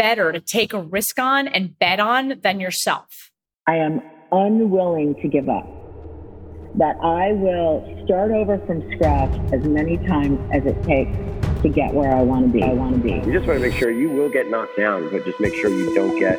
better to take a risk on and bet on than yourself? I am unwilling to give up. That I will start over from scratch as many times as it takes to get where I want to be. I want to be. You just want to make sure you will get knocked down, but just make sure you don't get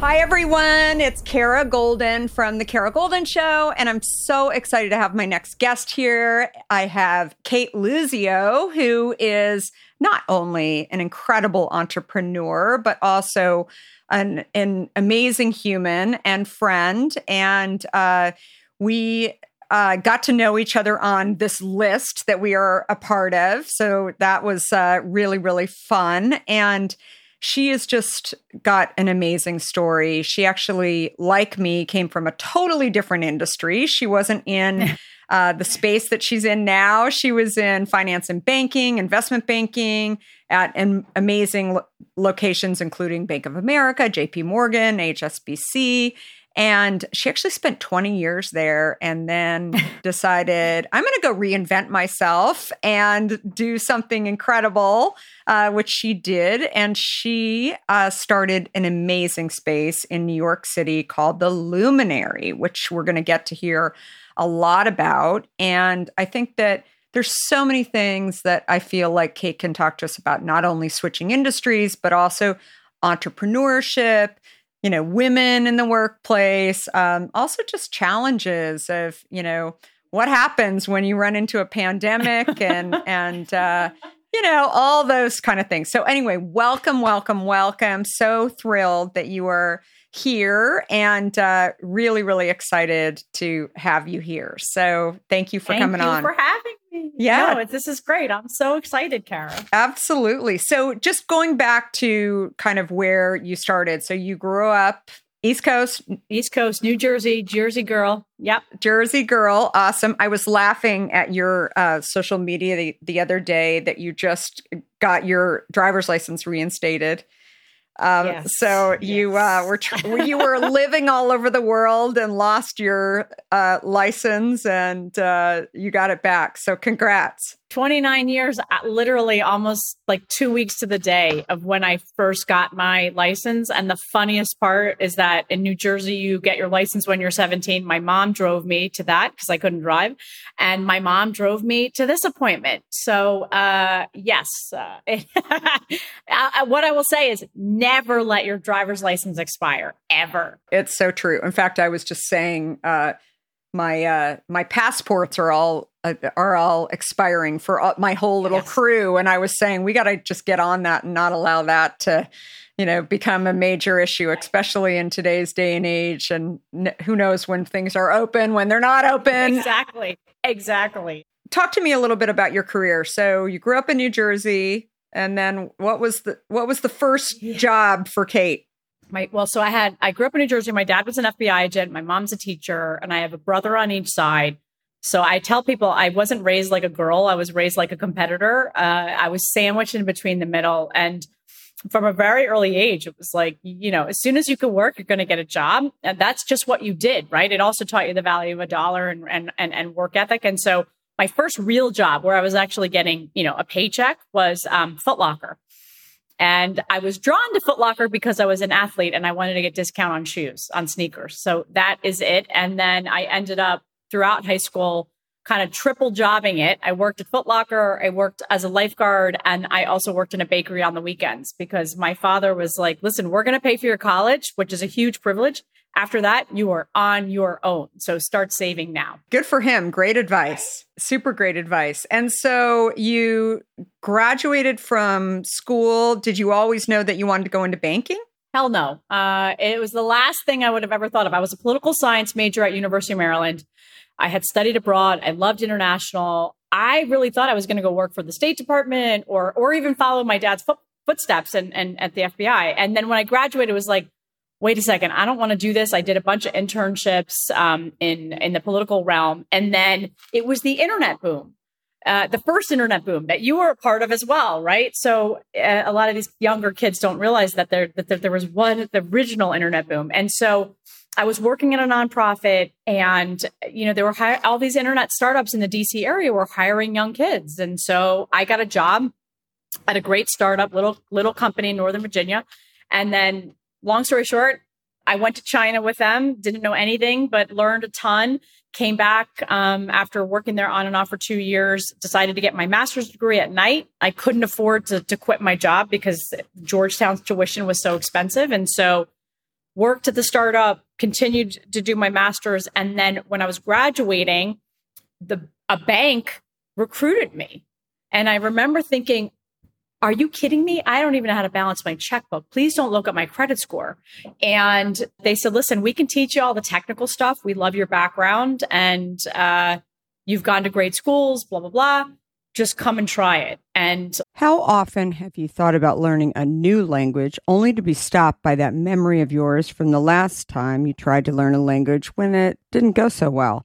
Hi, everyone. It's Kara Goldin from The Kara Goldin Show, and I'm so excited to have my next guest here. I have Cate Luzio, who is not only an incredible entrepreneur, but also an, an amazing human and friend. And uh, we uh, got to know each other on this list that we are a part of. So that was uh, really, really fun. And she has just got an amazing story. She actually, like me, came from a totally different industry. She wasn't in uh, the space that she's in now. She was in finance and banking, investment banking at an amazing lo- locations, including Bank of America, JP Morgan, HSBC. And she actually spent 20 years there and then decided, I'm going to go reinvent myself and do something incredible, uh, which she did. And she uh, started an amazing space in New York City called The Luminary, which we're going to get to hear a lot about. And I think that there's so many things that I feel like Cate can talk to us about, not only switching industries, but also entrepreneurship you know, women in the workplace, um, also just challenges of, you know, what happens when you run into a pandemic and, and, uh, you know, all those kind of things. So, anyway, welcome, welcome, welcome. So thrilled that you are here and uh, really, really excited to have you here. So, thank you for thank coming you on. for having yeah. No, this is great. I'm so excited, Kara. Absolutely. So, just going back to kind of where you started. So, you grew up East Coast, East Coast, New Jersey, Jersey girl. Yep. Jersey girl. Awesome. I was laughing at your uh, social media the, the other day that you just got your driver's license reinstated. Um, Yes, So you uh, were tr- you were living all over the world and lost your uh, license, and uh, you got it back. So congrats. 29 years, uh, literally almost like two weeks to the day of when I first got my license. And the funniest part is that in New Jersey, you get your license when you're 17. My mom drove me to that because I couldn't drive. And my mom drove me to this appointment. So, uh, yes, uh, what I will say is never let your driver's license expire, ever. It's so true. In fact, I was just saying uh, my uh, my passports are all uh, are all expiring for all, my whole little Yes. crew, and I was saying we got to just get on that and not allow that to. You know, become a major issue, especially in today's day and age. And n- who knows when things are open, when they're not open. Exactly. Exactly. talk to me a little bit about your career. So you grew up in New Jersey, and then what was the what was the first Yeah. job for Cate? My well, so I had I grew up in New Jersey. My dad was an FBI agent. My mom's a teacher, and I have a brother on each side. So I tell people I wasn't raised like a girl. I was raised like a competitor. Uh, I was sandwiched in between the middle, and from a very early age, it was like you know, as soon as you could work, you're going to get a job, and that's just what you did, right? It also taught you the value of a dollar and and and, and work ethic. And so my first real job, where I was actually getting you know a paycheck, was um, Foot Locker. And I was drawn to Foot Locker because I was an athlete and I wanted to get discount on shoes, on sneakers. So that is it. And then I ended up throughout high school kind of triple jobbing it. I worked at Foot Locker, I worked as a lifeguard, and I also worked in a bakery on the weekends because my father was like, listen, we're going to pay for your college, which is a huge privilege. After that, you are on your own. So start saving now. Good for him. Great advice. Super great advice. And so you graduated from school. Did you always know that you wanted to go into banking? Hell no. Uh, it was the last thing I would have ever thought of. I was a political science major at University of Maryland. I had studied abroad. I loved international. I really thought I was going to go work for the State Department or or even follow my dad's foot, footsteps and, and at the FBI. And then when I graduated, it was like, wait a second, I don't want to do this. I did a bunch of internships um, in in the political realm, and then it was the internet boom. Uh, the first internet boom that you were a part of as well, right? So uh, a lot of these younger kids don't realize that there that there, there was one the original internet boom, and so I was working in a nonprofit, and you know there were hi- all these internet startups in the DC area were hiring young kids, and so I got a job at a great startup, little little company in Northern Virginia, and then long story short, I went to China with them, didn't know anything, but learned a ton. Came back um, after working there on and off for two years, decided to get my master's degree at night. I couldn't afford to, to quit my job because Georgetown's tuition was so expensive. And so worked at the startup, continued to do my master's. And then when I was graduating, the a bank recruited me. And I remember thinking, are you kidding me? I don't even know how to balance my checkbook. Please don't look at my credit score. And they said, listen, we can teach you all the technical stuff. We love your background and uh, you've gone to great schools, blah, blah, blah. Just come and try it. And How often have you thought about learning a new language only to be stopped by that memory of yours from the last time you tried to learn a language when it didn't go so well?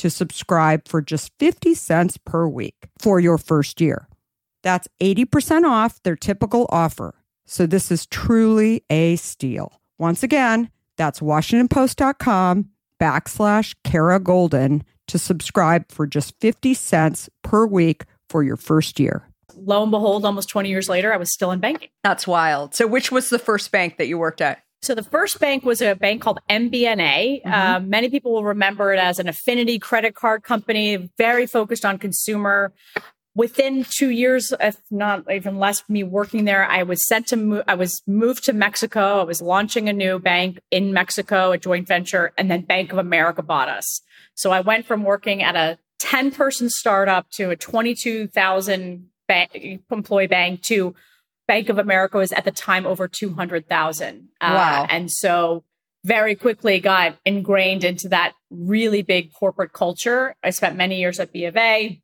to subscribe for just 50 cents per week for your first year. That's 80% off their typical offer. So this is truly a steal. Once again, that's WashingtonPost.com backslash Kara Goldin to subscribe for just 50 cents per week for your first year. Lo and behold, almost 20 years later, I was still in banking. That's wild. So, which was the first bank that you worked at? So the first bank was a bank called MBNA. Mm-hmm. Uh, many people will remember it as an affinity credit card company, very focused on consumer. Within two years, if not even less, me working there, I was sent to move. I was moved to Mexico. I was launching a new bank in Mexico, a joint venture, and then Bank of America bought us. So I went from working at a 10 person startup to a 22,000 bank, employee bank to Bank of America was at the time over 200,000. Uh, wow. And so very quickly got ingrained into that really big corporate culture. I spent many years at B of A,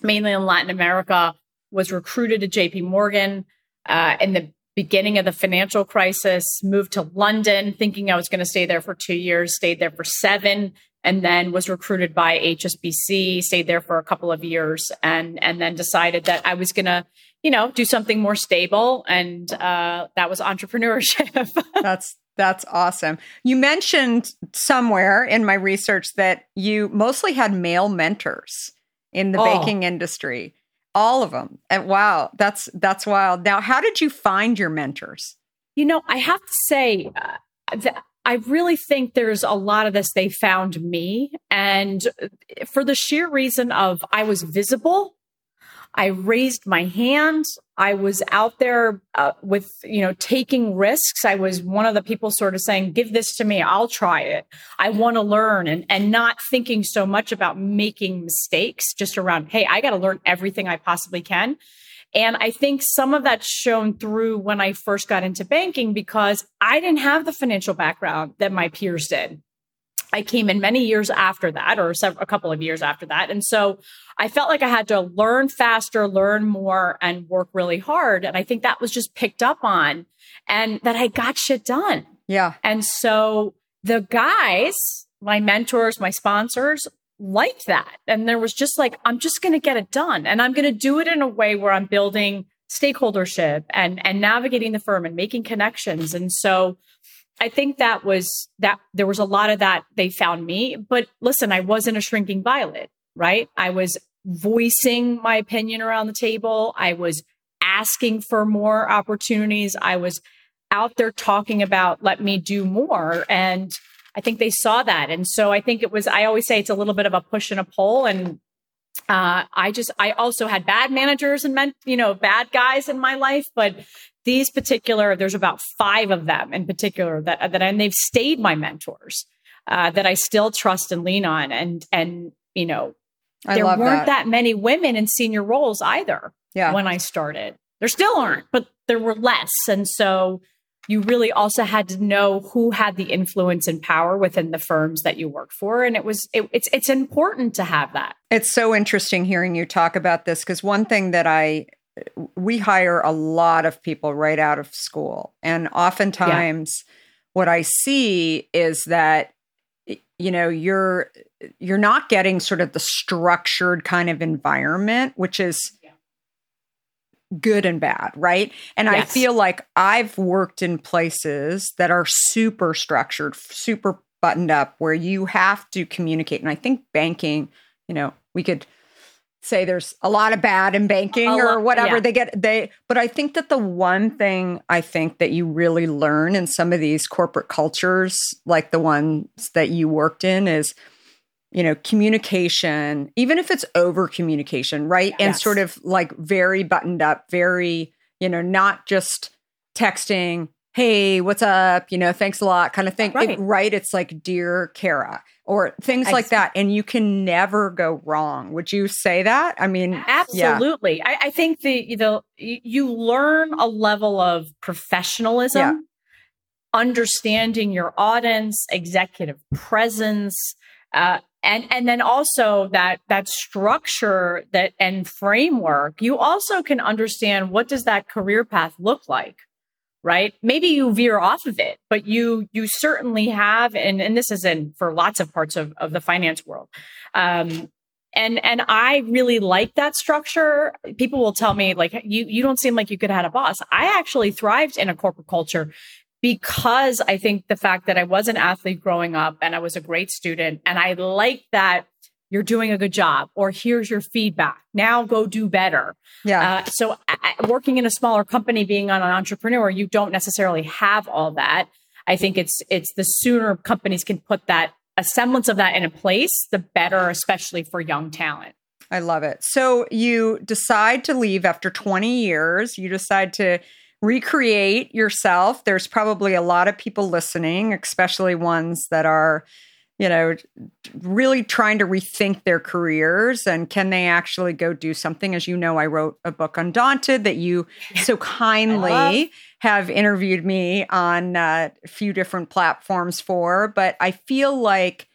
mainly in Latin America, was recruited to JP Morgan uh, in the beginning of the financial crisis, moved to London thinking I was going to stay there for two years, stayed there for seven, and then was recruited by HSBC, stayed there for a couple of years, and, and then decided that I was going to you know, do something more stable. And uh, that was entrepreneurship. that's that's awesome. You mentioned somewhere in my research that you mostly had male mentors in the oh. baking industry. All of them. And wow, that's that's wild. Now, how did you find your mentors? You know, I have to say uh, that I really think there's a lot of this. They found me, and for the sheer reason of I was visible. I raised my hand. I was out there uh, with, you know, taking risks. I was one of the people sort of saying, give this to me. I'll try it. I want to learn and, and not thinking so much about making mistakes just around, Hey, I got to learn everything I possibly can. And I think some of that's shown through when I first got into banking because I didn't have the financial background that my peers did. I came in many years after that, or several, a couple of years after that. And so I felt like I had to learn faster, learn more, and work really hard. And I think that was just picked up on and that I got shit done. Yeah. And so the guys, my mentors, my sponsors, liked that. And there was just like, I'm just going to get it done. And I'm going to do it in a way where I'm building stakeholdership and, and navigating the firm and making connections. And so I think that was that there was a lot of that they found me. But listen, I wasn't a shrinking violet, right? I was voicing my opinion around the table. I was asking for more opportunities. I was out there talking about let me do more. And I think they saw that. And so I think it was, I always say it's a little bit of a push and a pull. And uh, I just, I also had bad managers and meant, you know, bad guys in my life, but these particular, there's about five of them in particular that, that, and they've stayed my mentors, uh, that I still trust and lean on. And, and, you know, there weren't that. that many women in senior roles either Yeah. when I started. There still aren't, but there were less. And so you really also had to know who had the influence and power within the firms that you work for. And it was, it, it's, it's important to have that. It's so interesting hearing you talk about this because one thing that I we hire a lot of people right out of school and oftentimes what I see is that you know you're you're not getting sort of the structured kind of environment which is good and bad, right? And I feel like I've worked in places that are super structured, super buttoned up, where you have to communicate. And I think banking, you know, we could say there's a lot of bad in banking A or lot- whatever yeah. they get they but i think that the one thing i think that you really learn in some of these corporate cultures like the ones that you worked in is you know communication even if it's over communication right and sort of like very buttoned up very you know not just texting hey what's up you know thanks a lot kind of thing It- Right. right it's like dear kara or things like that and you can never go wrong would you say that i mean yeah. Absolutely. I, I think the, the, you learn a level of professionalism, Yeah. understanding your audience, executive presence, uh, and and then also that that structure that and framework you also can understand what does that career path look like right? Maybe you veer off of it but you you certainly have and and this is in for lots of parts of, of the finance world. Um and and i really like that structure. People will tell me like you you don't seem like you could have had a boss. I actually thrived in a corporate culture because I think the fact that I was an athlete growing up and I was a great student and I like that you're doing a good job or here's your feedback. Now go do better. yeah Uh, so I- working in a smaller company, being on an entrepreneur, you don't necessarily have all that. I think it's it's the sooner companies can put that a semblance of that in a place, the better, especially for young talent. I love it. So you decide to leave after 20 years. You decide to recreate yourself. There's probably a lot of people listening, especially ones that are, you know, really trying to rethink their careers and can they actually go do something? As you know, I wrote a book, Undaunted, that you so kindly have interviewed me on uh, a few different platforms for. But I feel like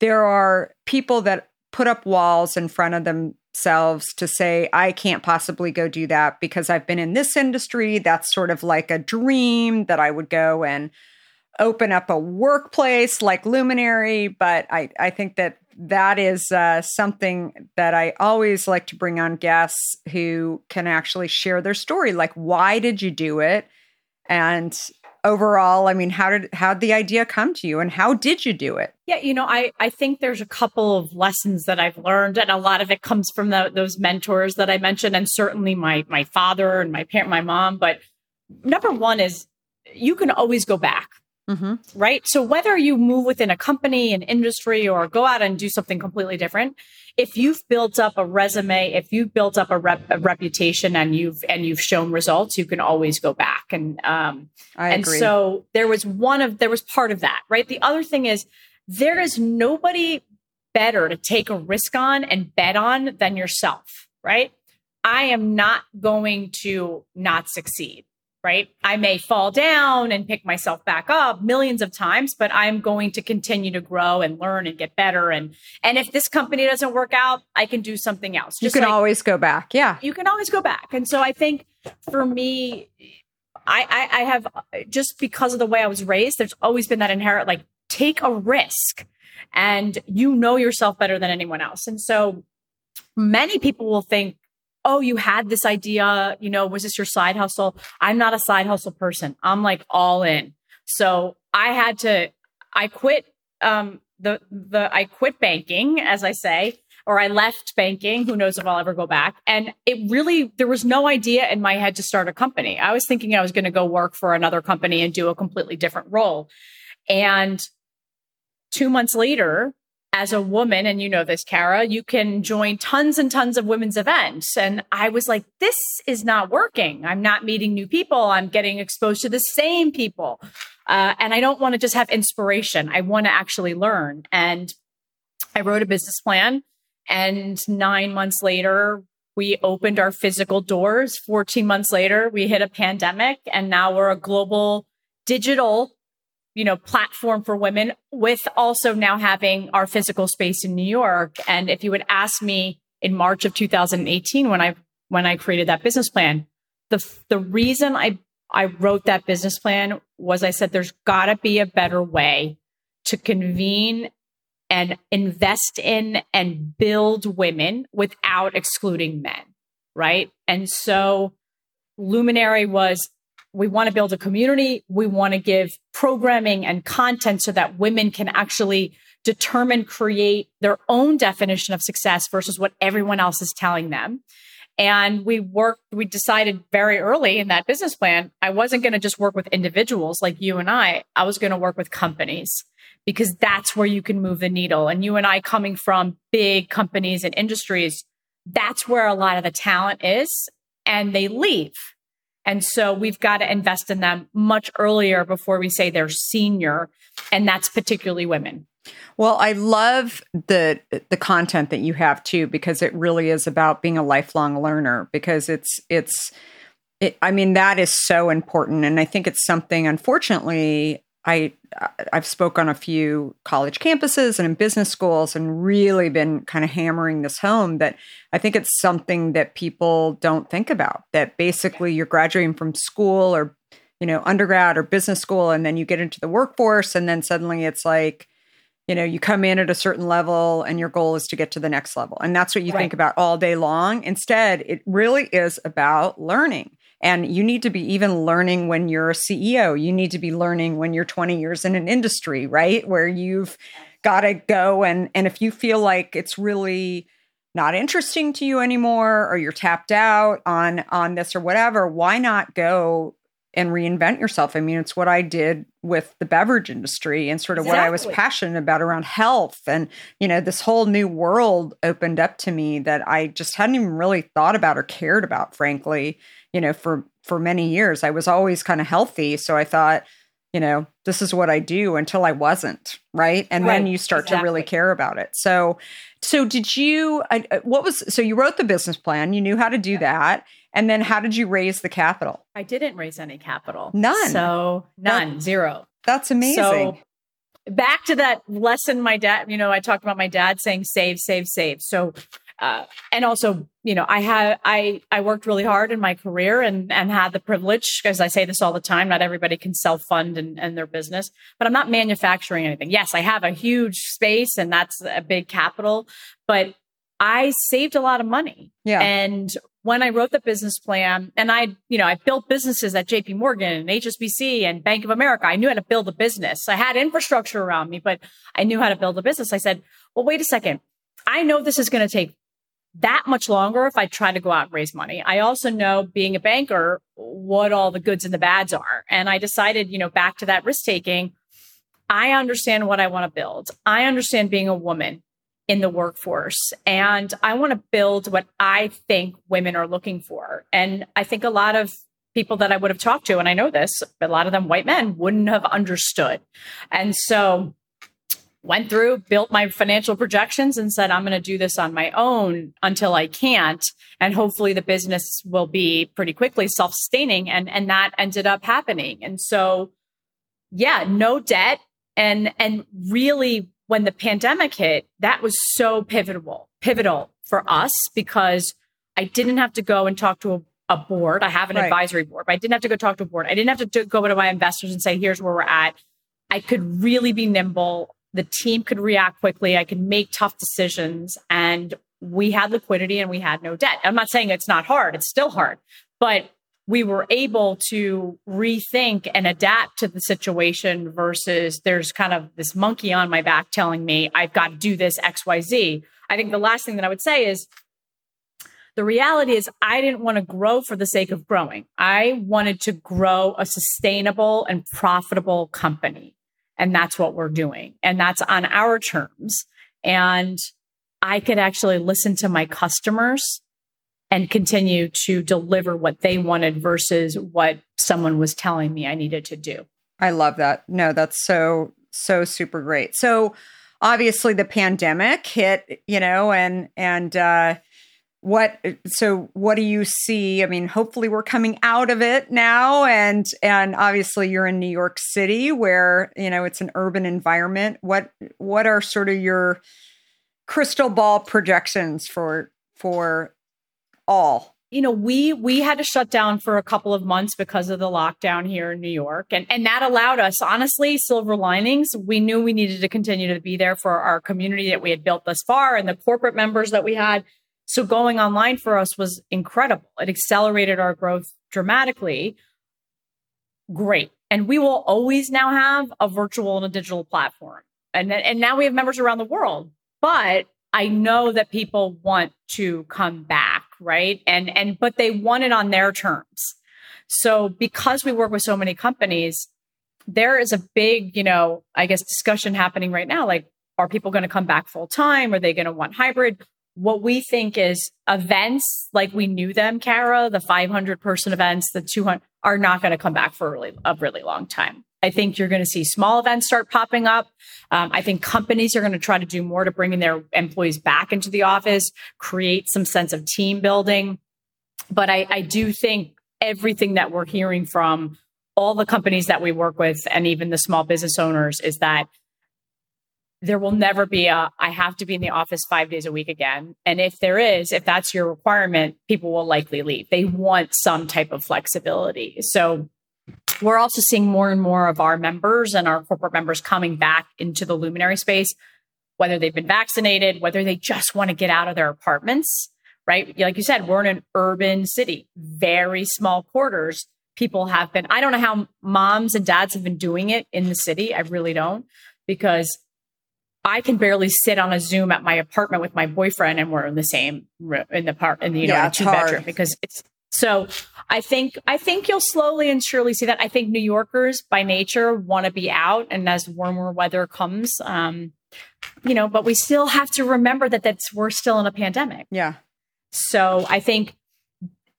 there are people that put up walls in front of themselves to say, I can't possibly go do that because I've been in this industry. That's sort of like a dream that I would go and open up a workplace like Luminary. But I, I think that that is uh, something that I always like to bring on guests who can actually share their story. Like, why did you do it? And overall, I mean, how did how the idea come to you, and how did you do it? Yeah, you know, I I think there's a couple of lessons that I've learned, and a lot of it comes from the, those mentors that I mentioned, and certainly my my father and my parent, my mom. But number one is you can always go back. Mm-hmm. Right. So whether you move within a company, an industry, or go out and do something completely different, if you've built up a resume, if you've built up a, rep, a reputation and you've and you've shown results, you can always go back. And um, I and agree. so there was one of there was part of that, right? The other thing is there is nobody better to take a risk on and bet on than yourself, right? I am not going to not succeed right? I may fall down and pick myself back up millions of times, but I'm going to continue to grow and learn and get better. And and if this company doesn't work out, I can do something else. Just you can like, always go back. Yeah. You can always go back. And so I think for me, I, I, I have just because of the way I was raised, there's always been that inherent like take a risk and you know yourself better than anyone else. And so many people will think oh, you had this idea, you know, was this your side hustle? I'm not a side hustle person. I'm like all in. So I had to, I quit, um, the, the, I quit banking, as I say, or I left banking. Who knows if I'll ever go back. And it really, there was no idea in my head to start a company. I was thinking I was going to go work for another company and do a completely different role. And two months later, as a woman, and you know this, Kara, you can join tons and tons of women's events. And I was like, this is not working. I'm not meeting new people. I'm getting exposed to the same people. Uh, and I don't want to just have inspiration. I want to actually learn. And I wrote a business plan. And nine months later, we opened our physical doors. 14 months later, we hit a pandemic. And now we're a global digital you know, platform for women with also now having our physical space in New York. And if you would ask me in March of 2018, when I, when I created that business plan, the, the reason I, I wrote that business plan was I said, there's gotta be a better way to convene and invest in and build women without excluding men. Right. And so Luminary was we want to build a community. We want to give programming and content so that women can actually determine, create their own definition of success versus what everyone else is telling them. And we worked, we decided very early in that business plan, I wasn't going to just work with individuals like you and I. I was going to work with companies because that's where you can move the needle. And you and I coming from big companies and industries, that's where a lot of the talent is and they leave and so we've got to invest in them much earlier before we say they're senior. And that's particularly women. Well, I love the the content that you have too because it really is about being a lifelong learner because it's it's it, I mean that is so important and I think it's something unfortunately I I've spoke on a few college campuses and in business schools and really been kind of hammering this home that I think it's something that people don't think about that basically you're graduating from school or you know undergrad or business school and then you get into the workforce and then suddenly it's like you know you come in at a certain level and your goal is to get to the next level. And that's what you right. think about all day long. Instead it really is about learning and you need to be even learning when you're a CEO. You need to be learning when you're 20 years in an industry, right? Where you've got to go and and if you feel like it's really not interesting to you anymore or you're tapped out on on this or whatever, why not go and reinvent yourself. I mean, it's what I did with the beverage industry and sort of exactly. what I was passionate about around health. And, you know, this whole new world opened up to me that I just hadn't even really thought about or cared about, frankly you know, for for many years. I was always kind of healthy, so I thought, you know, this is what I do until I wasn't, right? And right. then you start exactly. to really care about it. So so did you uh, what was so you wrote the business plan, you knew how to do that, and then how did you raise the capital? I didn't raise any capital. None. So none, that, zero. That's amazing. So back to that lesson my dad, you know, I talked about my dad saying save, save, save. So uh, and also, you know, I have I I worked really hard in my career and and had the privilege, because I say this all the time, not everybody can self fund and, and their business, but I'm not manufacturing anything. Yes, I have a huge space and that's a big capital, but I saved a lot of money. Yeah. And when I wrote the business plan and I, you know, I built businesses at JP Morgan and HSBC and Bank of America. I knew how to build a business. I had infrastructure around me, but I knew how to build a business. I said, well, wait a second. I know this is going to take that much longer if I try to go out and raise money. I also know being a banker, what all the goods and the bads are. And I decided, you know, back to that risk taking, I understand what I want to build. I understand being a woman in the workforce and I want to build what I think women are looking for. And I think a lot of people that I would have talked to, and I know this, a lot of them white men wouldn't have understood. And so went through, built my financial projections and said, I'm going to do this on my own until I can't. And hopefully the business will be pretty quickly self sustaining. And, and that ended up happening. And so, yeah, no debt. And, and really when the pandemic hit, that was so pivotal, pivotal for us because I didn't have to go and talk to a, a board. I have an right. advisory board, but I didn't have to go talk to a board. I didn't have to go to my investors and say, here's where we're at. I could really be nimble the team could react quickly. I could make tough decisions and we had liquidity and we had no debt. I'm not saying it's not hard. It's still hard, but we were able to rethink and adapt to the situation versus there's kind of this monkey on my back telling me I've got to do this XYZ. I think the last thing that I would say is the reality is I didn't want to grow for the sake of growing. I wanted to grow a sustainable and profitable company. And that's what we're doing. And that's on our terms. And I could actually listen to my customers and continue to deliver what they wanted versus what someone was telling me I needed to do. I love that. No, that's so, so super great. So obviously the pandemic hit, you know, and, and, uh, what so what do you see? I mean hopefully we're coming out of it now and and obviously you're in new york city where you know it's an urban environment. What what are sort of your crystal ball projections for for all? You know we we had to shut down for a couple of months because of the lockdown here in new york and and that allowed us honestly silver linings. We knew we needed to continue to be there for our community that we had built thus far and the corporate members that we had so going online for us was incredible. It accelerated our growth dramatically. Great. And we will always now have a virtual and a digital platform. And, and now we have members around the world. But I know that people want to come back, right? And and but they want it on their terms. So because we work with so many companies, there is a big, you know, I guess discussion happening right now like are people going to come back full time? Are they going to want hybrid? What we think is events like we knew them, Kara, the 500 person events, the 200 are not going to come back for a really, a really long time. I think you're going to see small events start popping up. Um, I think companies are going to try to do more to bringing their employees back into the office, create some sense of team building. But I, I do think everything that we're hearing from all the companies that we work with and even the small business owners is that there will never be a I have to be in the office 5 days a week again. And if there is, if that's your requirement, people will likely leave. They want some type of flexibility. So we're also seeing more and more of our members and our corporate members coming back into the luminary space whether they've been vaccinated, whether they just want to get out of their apartments, right? Like you said, we're in an urban city, very small quarters. People have been, I don't know how moms and dads have been doing it in the city. I really don't because I can barely sit on a Zoom at my apartment with my boyfriend and we're in the same room in the part in the you know yeah, two hard. bedroom because it's so I think I think you'll slowly and surely see that. I think New Yorkers by nature want to be out and as warmer weather comes, um, you know, but we still have to remember that that's we're still in a pandemic. Yeah. So I think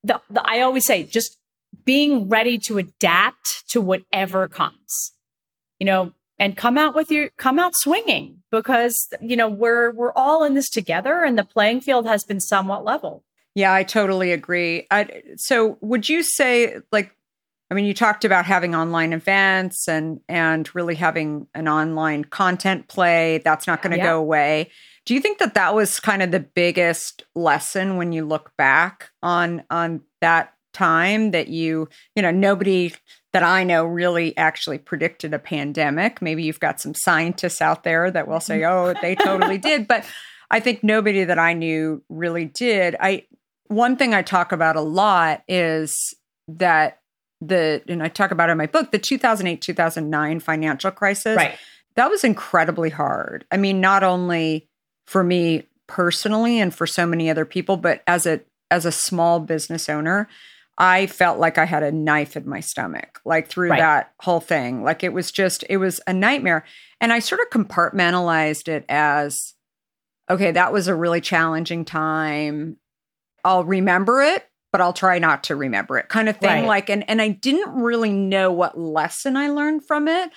the, the I always say just being ready to adapt to whatever comes. You know, and come out with your come out swinging because you know we're we're all in this together and the playing field has been somewhat level. Yeah i totally agree. I, so would you say like i mean you talked about having online events and and really having an online content play. That's not going to yeah. go away. Do you think that that was kind of the biggest lesson when you look back on on that time that you you know nobody that I know really actually predicted a pandemic. Maybe you've got some scientists out there that will say, "Oh, they totally did," but I think nobody that I knew really did. I one thing I talk about a lot is that the and I talk about in my book the 2008-2009 financial crisis. Right. That was incredibly hard. I mean, not only for me personally and for so many other people, but as a as a small business owner, I felt like I had a knife in my stomach, like through Right. that whole thing. Like it was just, it was a nightmare. And I sort of compartmentalized it as okay, that was a really challenging time. I'll remember it, but I'll try not to remember it kind of thing. Right. Like, and, and I didn't really know what lesson I learned from it.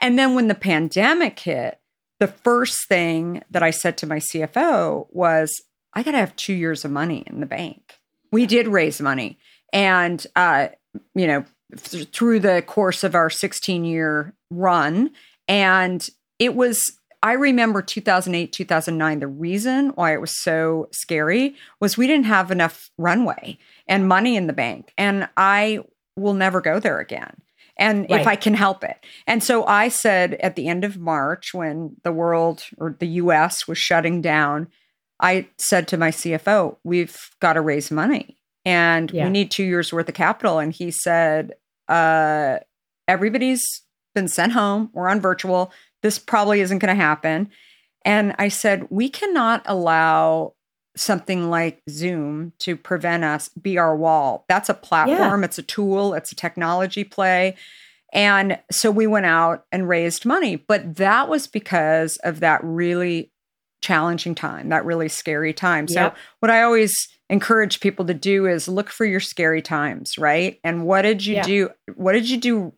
And then when the pandemic hit, the first thing that I said to my CFO was, I got to have two years of money in the bank. We did raise money. And, uh, you know, th- through the course of our 16 year run. And it was, I remember 2008, 2009. The reason why it was so scary was we didn't have enough runway and money in the bank. And I will never go there again. And if I can help it. And so I said at the end of March, when the world or the US was shutting down, I said to my CFO, we've got to raise money and Yeah. we need two years worth of capital. And he said, uh, everybody's been sent home. We're on virtual. This probably isn't going to happen. And I said, we cannot allow something like Zoom to prevent us be our wall. That's a platform, it's a tool, it's a technology play. And so we went out and raised money, but that was because of that really challenging time, that really scary time. So, Yep. what I always encourage people to do is look for your scary times, right? And what did you Yeah. do? What did you do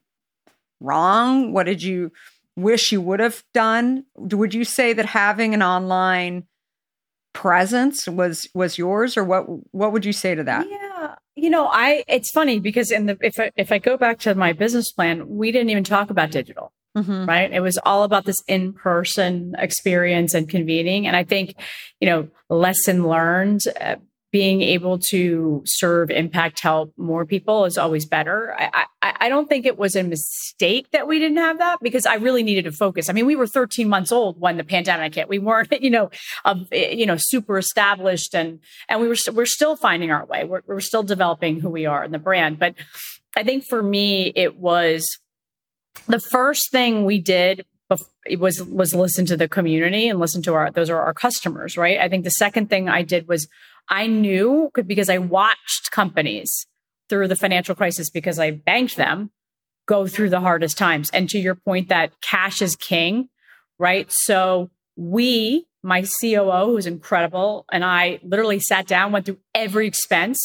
wrong? What did you wish you would have done? Would you say that having an online presence was was yours or what what would you say to that? Yeah. You know, I it's funny because in the if I if I go back to my business plan, we didn't even talk about digital, Mhm. right? It was all about this in-person experience and convening and I think, you know, lesson learned uh, being able to serve impact help more people is always better. I, I I don't think it was a mistake that we didn't have that because I really needed to focus. I mean, we were 13 months old when the pandemic hit. We weren't, you know, um, you know, super established and and we were st- we're still finding our way. We're we're still developing who we are in the brand. But I think for me, it was the first thing we did it was was listen to the community and listen to our those are our customers, right? I think the second thing I did was I knew because I watched companies through the financial crisis because I banked them go through the hardest times. And to your point that cash is king, right? So we, my COO, who's incredible, and I literally sat down, went through every expense.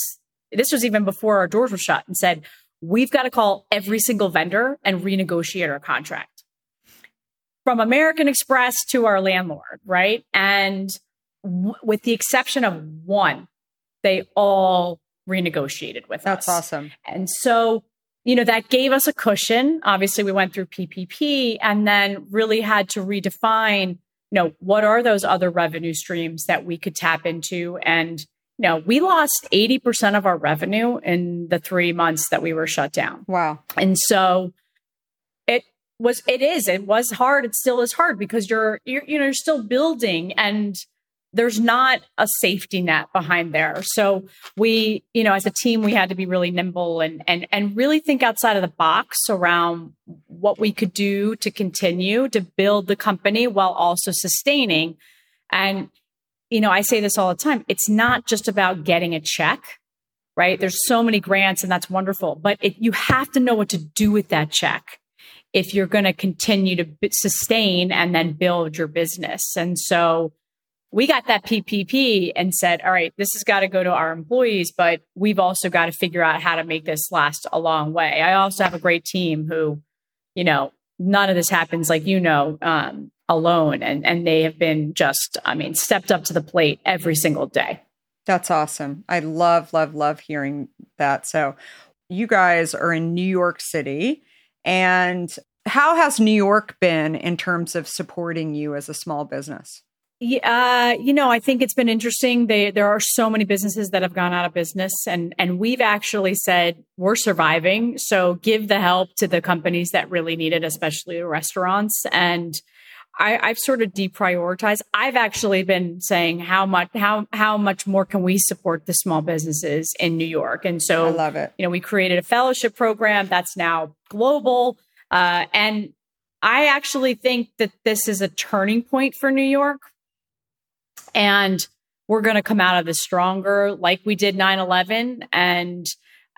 This was even before our doors were shut and said, we've got to call every single vendor and renegotiate our contract from American Express to our landlord, right? And w- with the exception of one, they all renegotiated with That's us. awesome. And so, you know, that gave us a cushion. Obviously, we went through PPP and then really had to redefine, you know, what are those other revenue streams that we could tap into? And, you know, we lost 80% of our revenue in the three months that we were shut down. Wow. And so it was, it is, it was hard. It still is hard because you're, you're, you know, you're still building and there's not a safety net behind there. So we, you know, as a team, we had to be really nimble and, and, and really think outside of the box around what we could do to continue to build the company while also sustaining. And, you know, I say this all the time. It's not just about getting a check right? There's so many grants and that's wonderful, but it, you have to know what to do with that check if you're going to continue to sustain and then build your business. And so we got that PPP and said, all right, this has got to go to our employees, but we've also got to figure out how to make this last a long way. I also have a great team who, you know, none of this happens like you know um, alone, and and they have been just, I mean, stepped up to the plate every single day. That's awesome. I love, love, love hearing that. So, you guys are in New York City. And how has New York been in terms of supporting you as a small business? Yeah, uh, you know, I think it's been interesting. They, there are so many businesses that have gone out of business, and and we've actually said we're surviving. So give the help to the companies that really need it, especially the restaurants. And I, I've sort of deprioritized. I've actually been saying how much how how much more can we support the small businesses in New York? And so I love it. you know, we created a fellowship program that's now global. Uh, and I actually think that this is a turning point for New York. And we're going to come out of this stronger like we did 9-11 and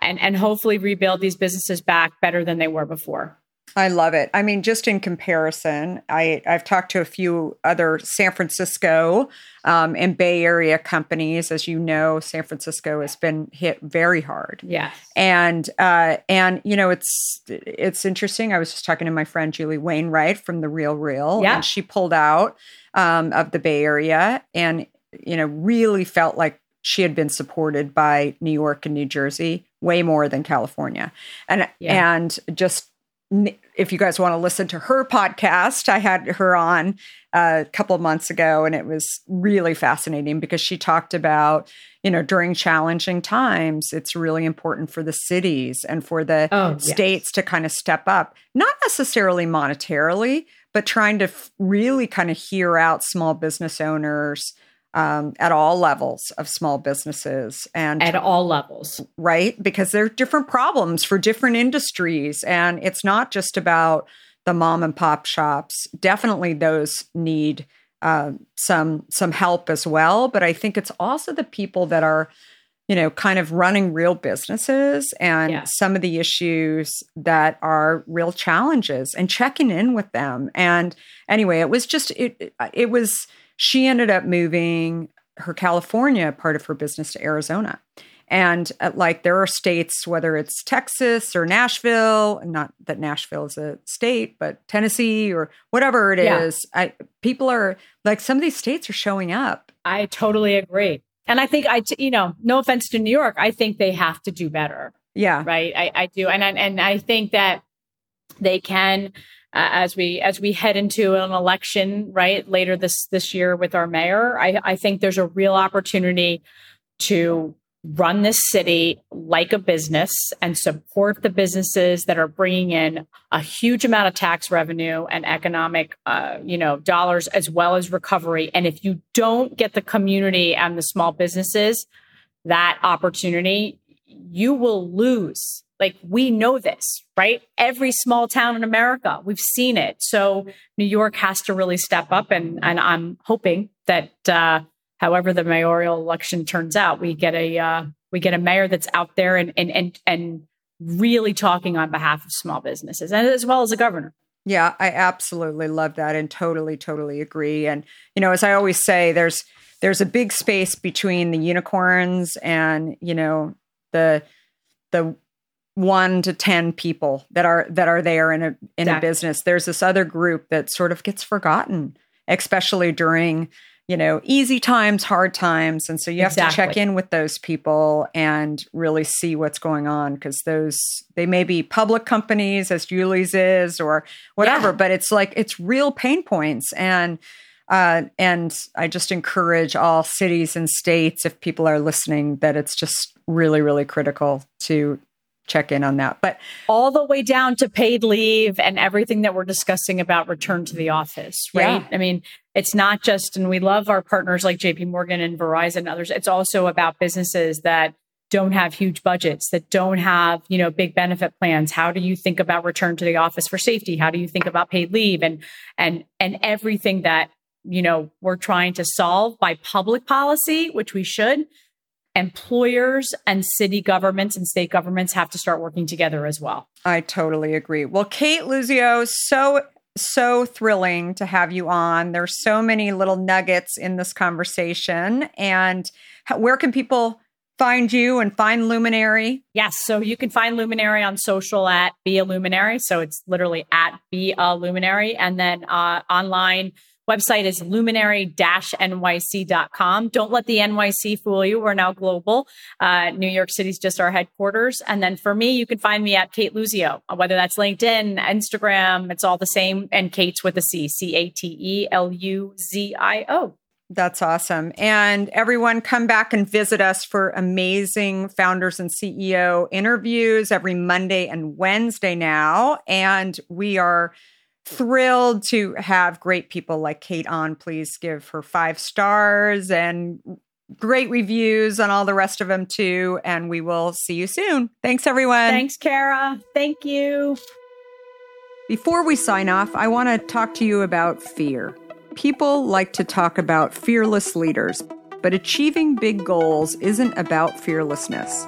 and and hopefully rebuild these businesses back better than they were before. I love it. I mean, just in comparison, I, I've talked to a few other San Francisco um, and Bay Area companies. As you know, San Francisco has been hit very hard. Yeah, and uh, and you know, it's it's interesting. I was just talking to my friend Julie Wainwright from the Real Real, yeah. and she pulled out um, of the Bay Area, and you know, really felt like she had been supported by New York and New Jersey way more than California, and yeah. and just if you guys want to listen to her podcast, I had her on uh, a couple of months ago, and it was really fascinating because she talked about, you know, during challenging times, it's really important for the cities and for the oh, states yes. to kind of step up, not necessarily monetarily, but trying to f- really kind of hear out small business owners um, at all levels of small businesses and at all levels. Right? Because there are different problems for different industries and it's not just about the mom and pop shops. Definitely those need uh, some some help as well but i think it's also the people that are you know kind of running real businesses and yeah. some of the issues that are real challenges and checking in with them. And anyway it was just it it was she ended up moving her California part of her business to Arizona. And uh, like there are states, whether it's Texas or Nashville, not that Nashville is a state, but Tennessee or whatever it yeah. is, I, people are like some of these states are showing up. I totally agree. And I think I, you know, no offense to New York, I think they have to do better. Yeah. Right. I, I do. And, and I think that they can uh, as we as we head into an election right later this this year with our mayor. I, I think there's a real opportunity to run this city like a business and support the businesses that are bringing in a huge amount of tax revenue and economic uh, you know dollars as well as recovery. And if you don't get the community and the small businesses that opportunity you will lose like we know this, right? Every small town in America, we've seen it. So New York has to really step up, and and I'm hoping that uh, however the mayoral election turns out, we get a uh, we get a mayor that's out there and and and and really talking on behalf of small businesses, and as well as a governor. Yeah, I absolutely love that, and totally totally agree. And you know, as I always say, there's there's a big space between the unicorns and you know the the one to 10 people that are that are there in a in exactly. a business there's this other group that sort of gets forgotten especially during you know easy times hard times and so you have exactly. to check in with those people and really see what's going on because those they may be public companies as julie's is or whatever yeah. but it's like it's real pain points and uh, and I just encourage all cities and states, if people are listening, that it's just really, really critical to check in on that. But all the way down to paid leave and everything that we're discussing about return to the office, right? Yeah. I mean, it's not just, and we love our partners like JP Morgan and Verizon and others. It's also about businesses that don't have huge budgets, that don't have, you know, big benefit plans. How do you think about return to the office for safety? How do you think about paid leave and, and, and everything that, you know, we're trying to solve by public policy, which we should, employers and city governments and state governments have to start working together as well. I totally agree. Well, Cate Luzio, so so thrilling to have you on. There's so many little nuggets in this conversation and where can people find you and find Luminary? Yes, so you can find Luminary on social at Be a Luminary, so it's literally at Be a Luminary and then uh, online Website is luminary-nyc.com. Don't let the NYC fool you. We're now global. Uh, New York City's just our headquarters. And then for me, you can find me at Cate Luzio, whether that's LinkedIn, Instagram, it's all the same. And Cate's with a C, C A T E L U Z I O. That's awesome. And everyone, come back and visit us for amazing founders and CEO interviews every Monday and Wednesday now. And we are thrilled to have great people like Cate on. Please give her five stars and great reviews on all the rest of them too. And we will see you soon. Thanks, everyone. Thanks, Kara. Thank you. Before we sign off, I want to talk to you about fear. People like to talk about fearless leaders, but achieving big goals isn't about fearlessness.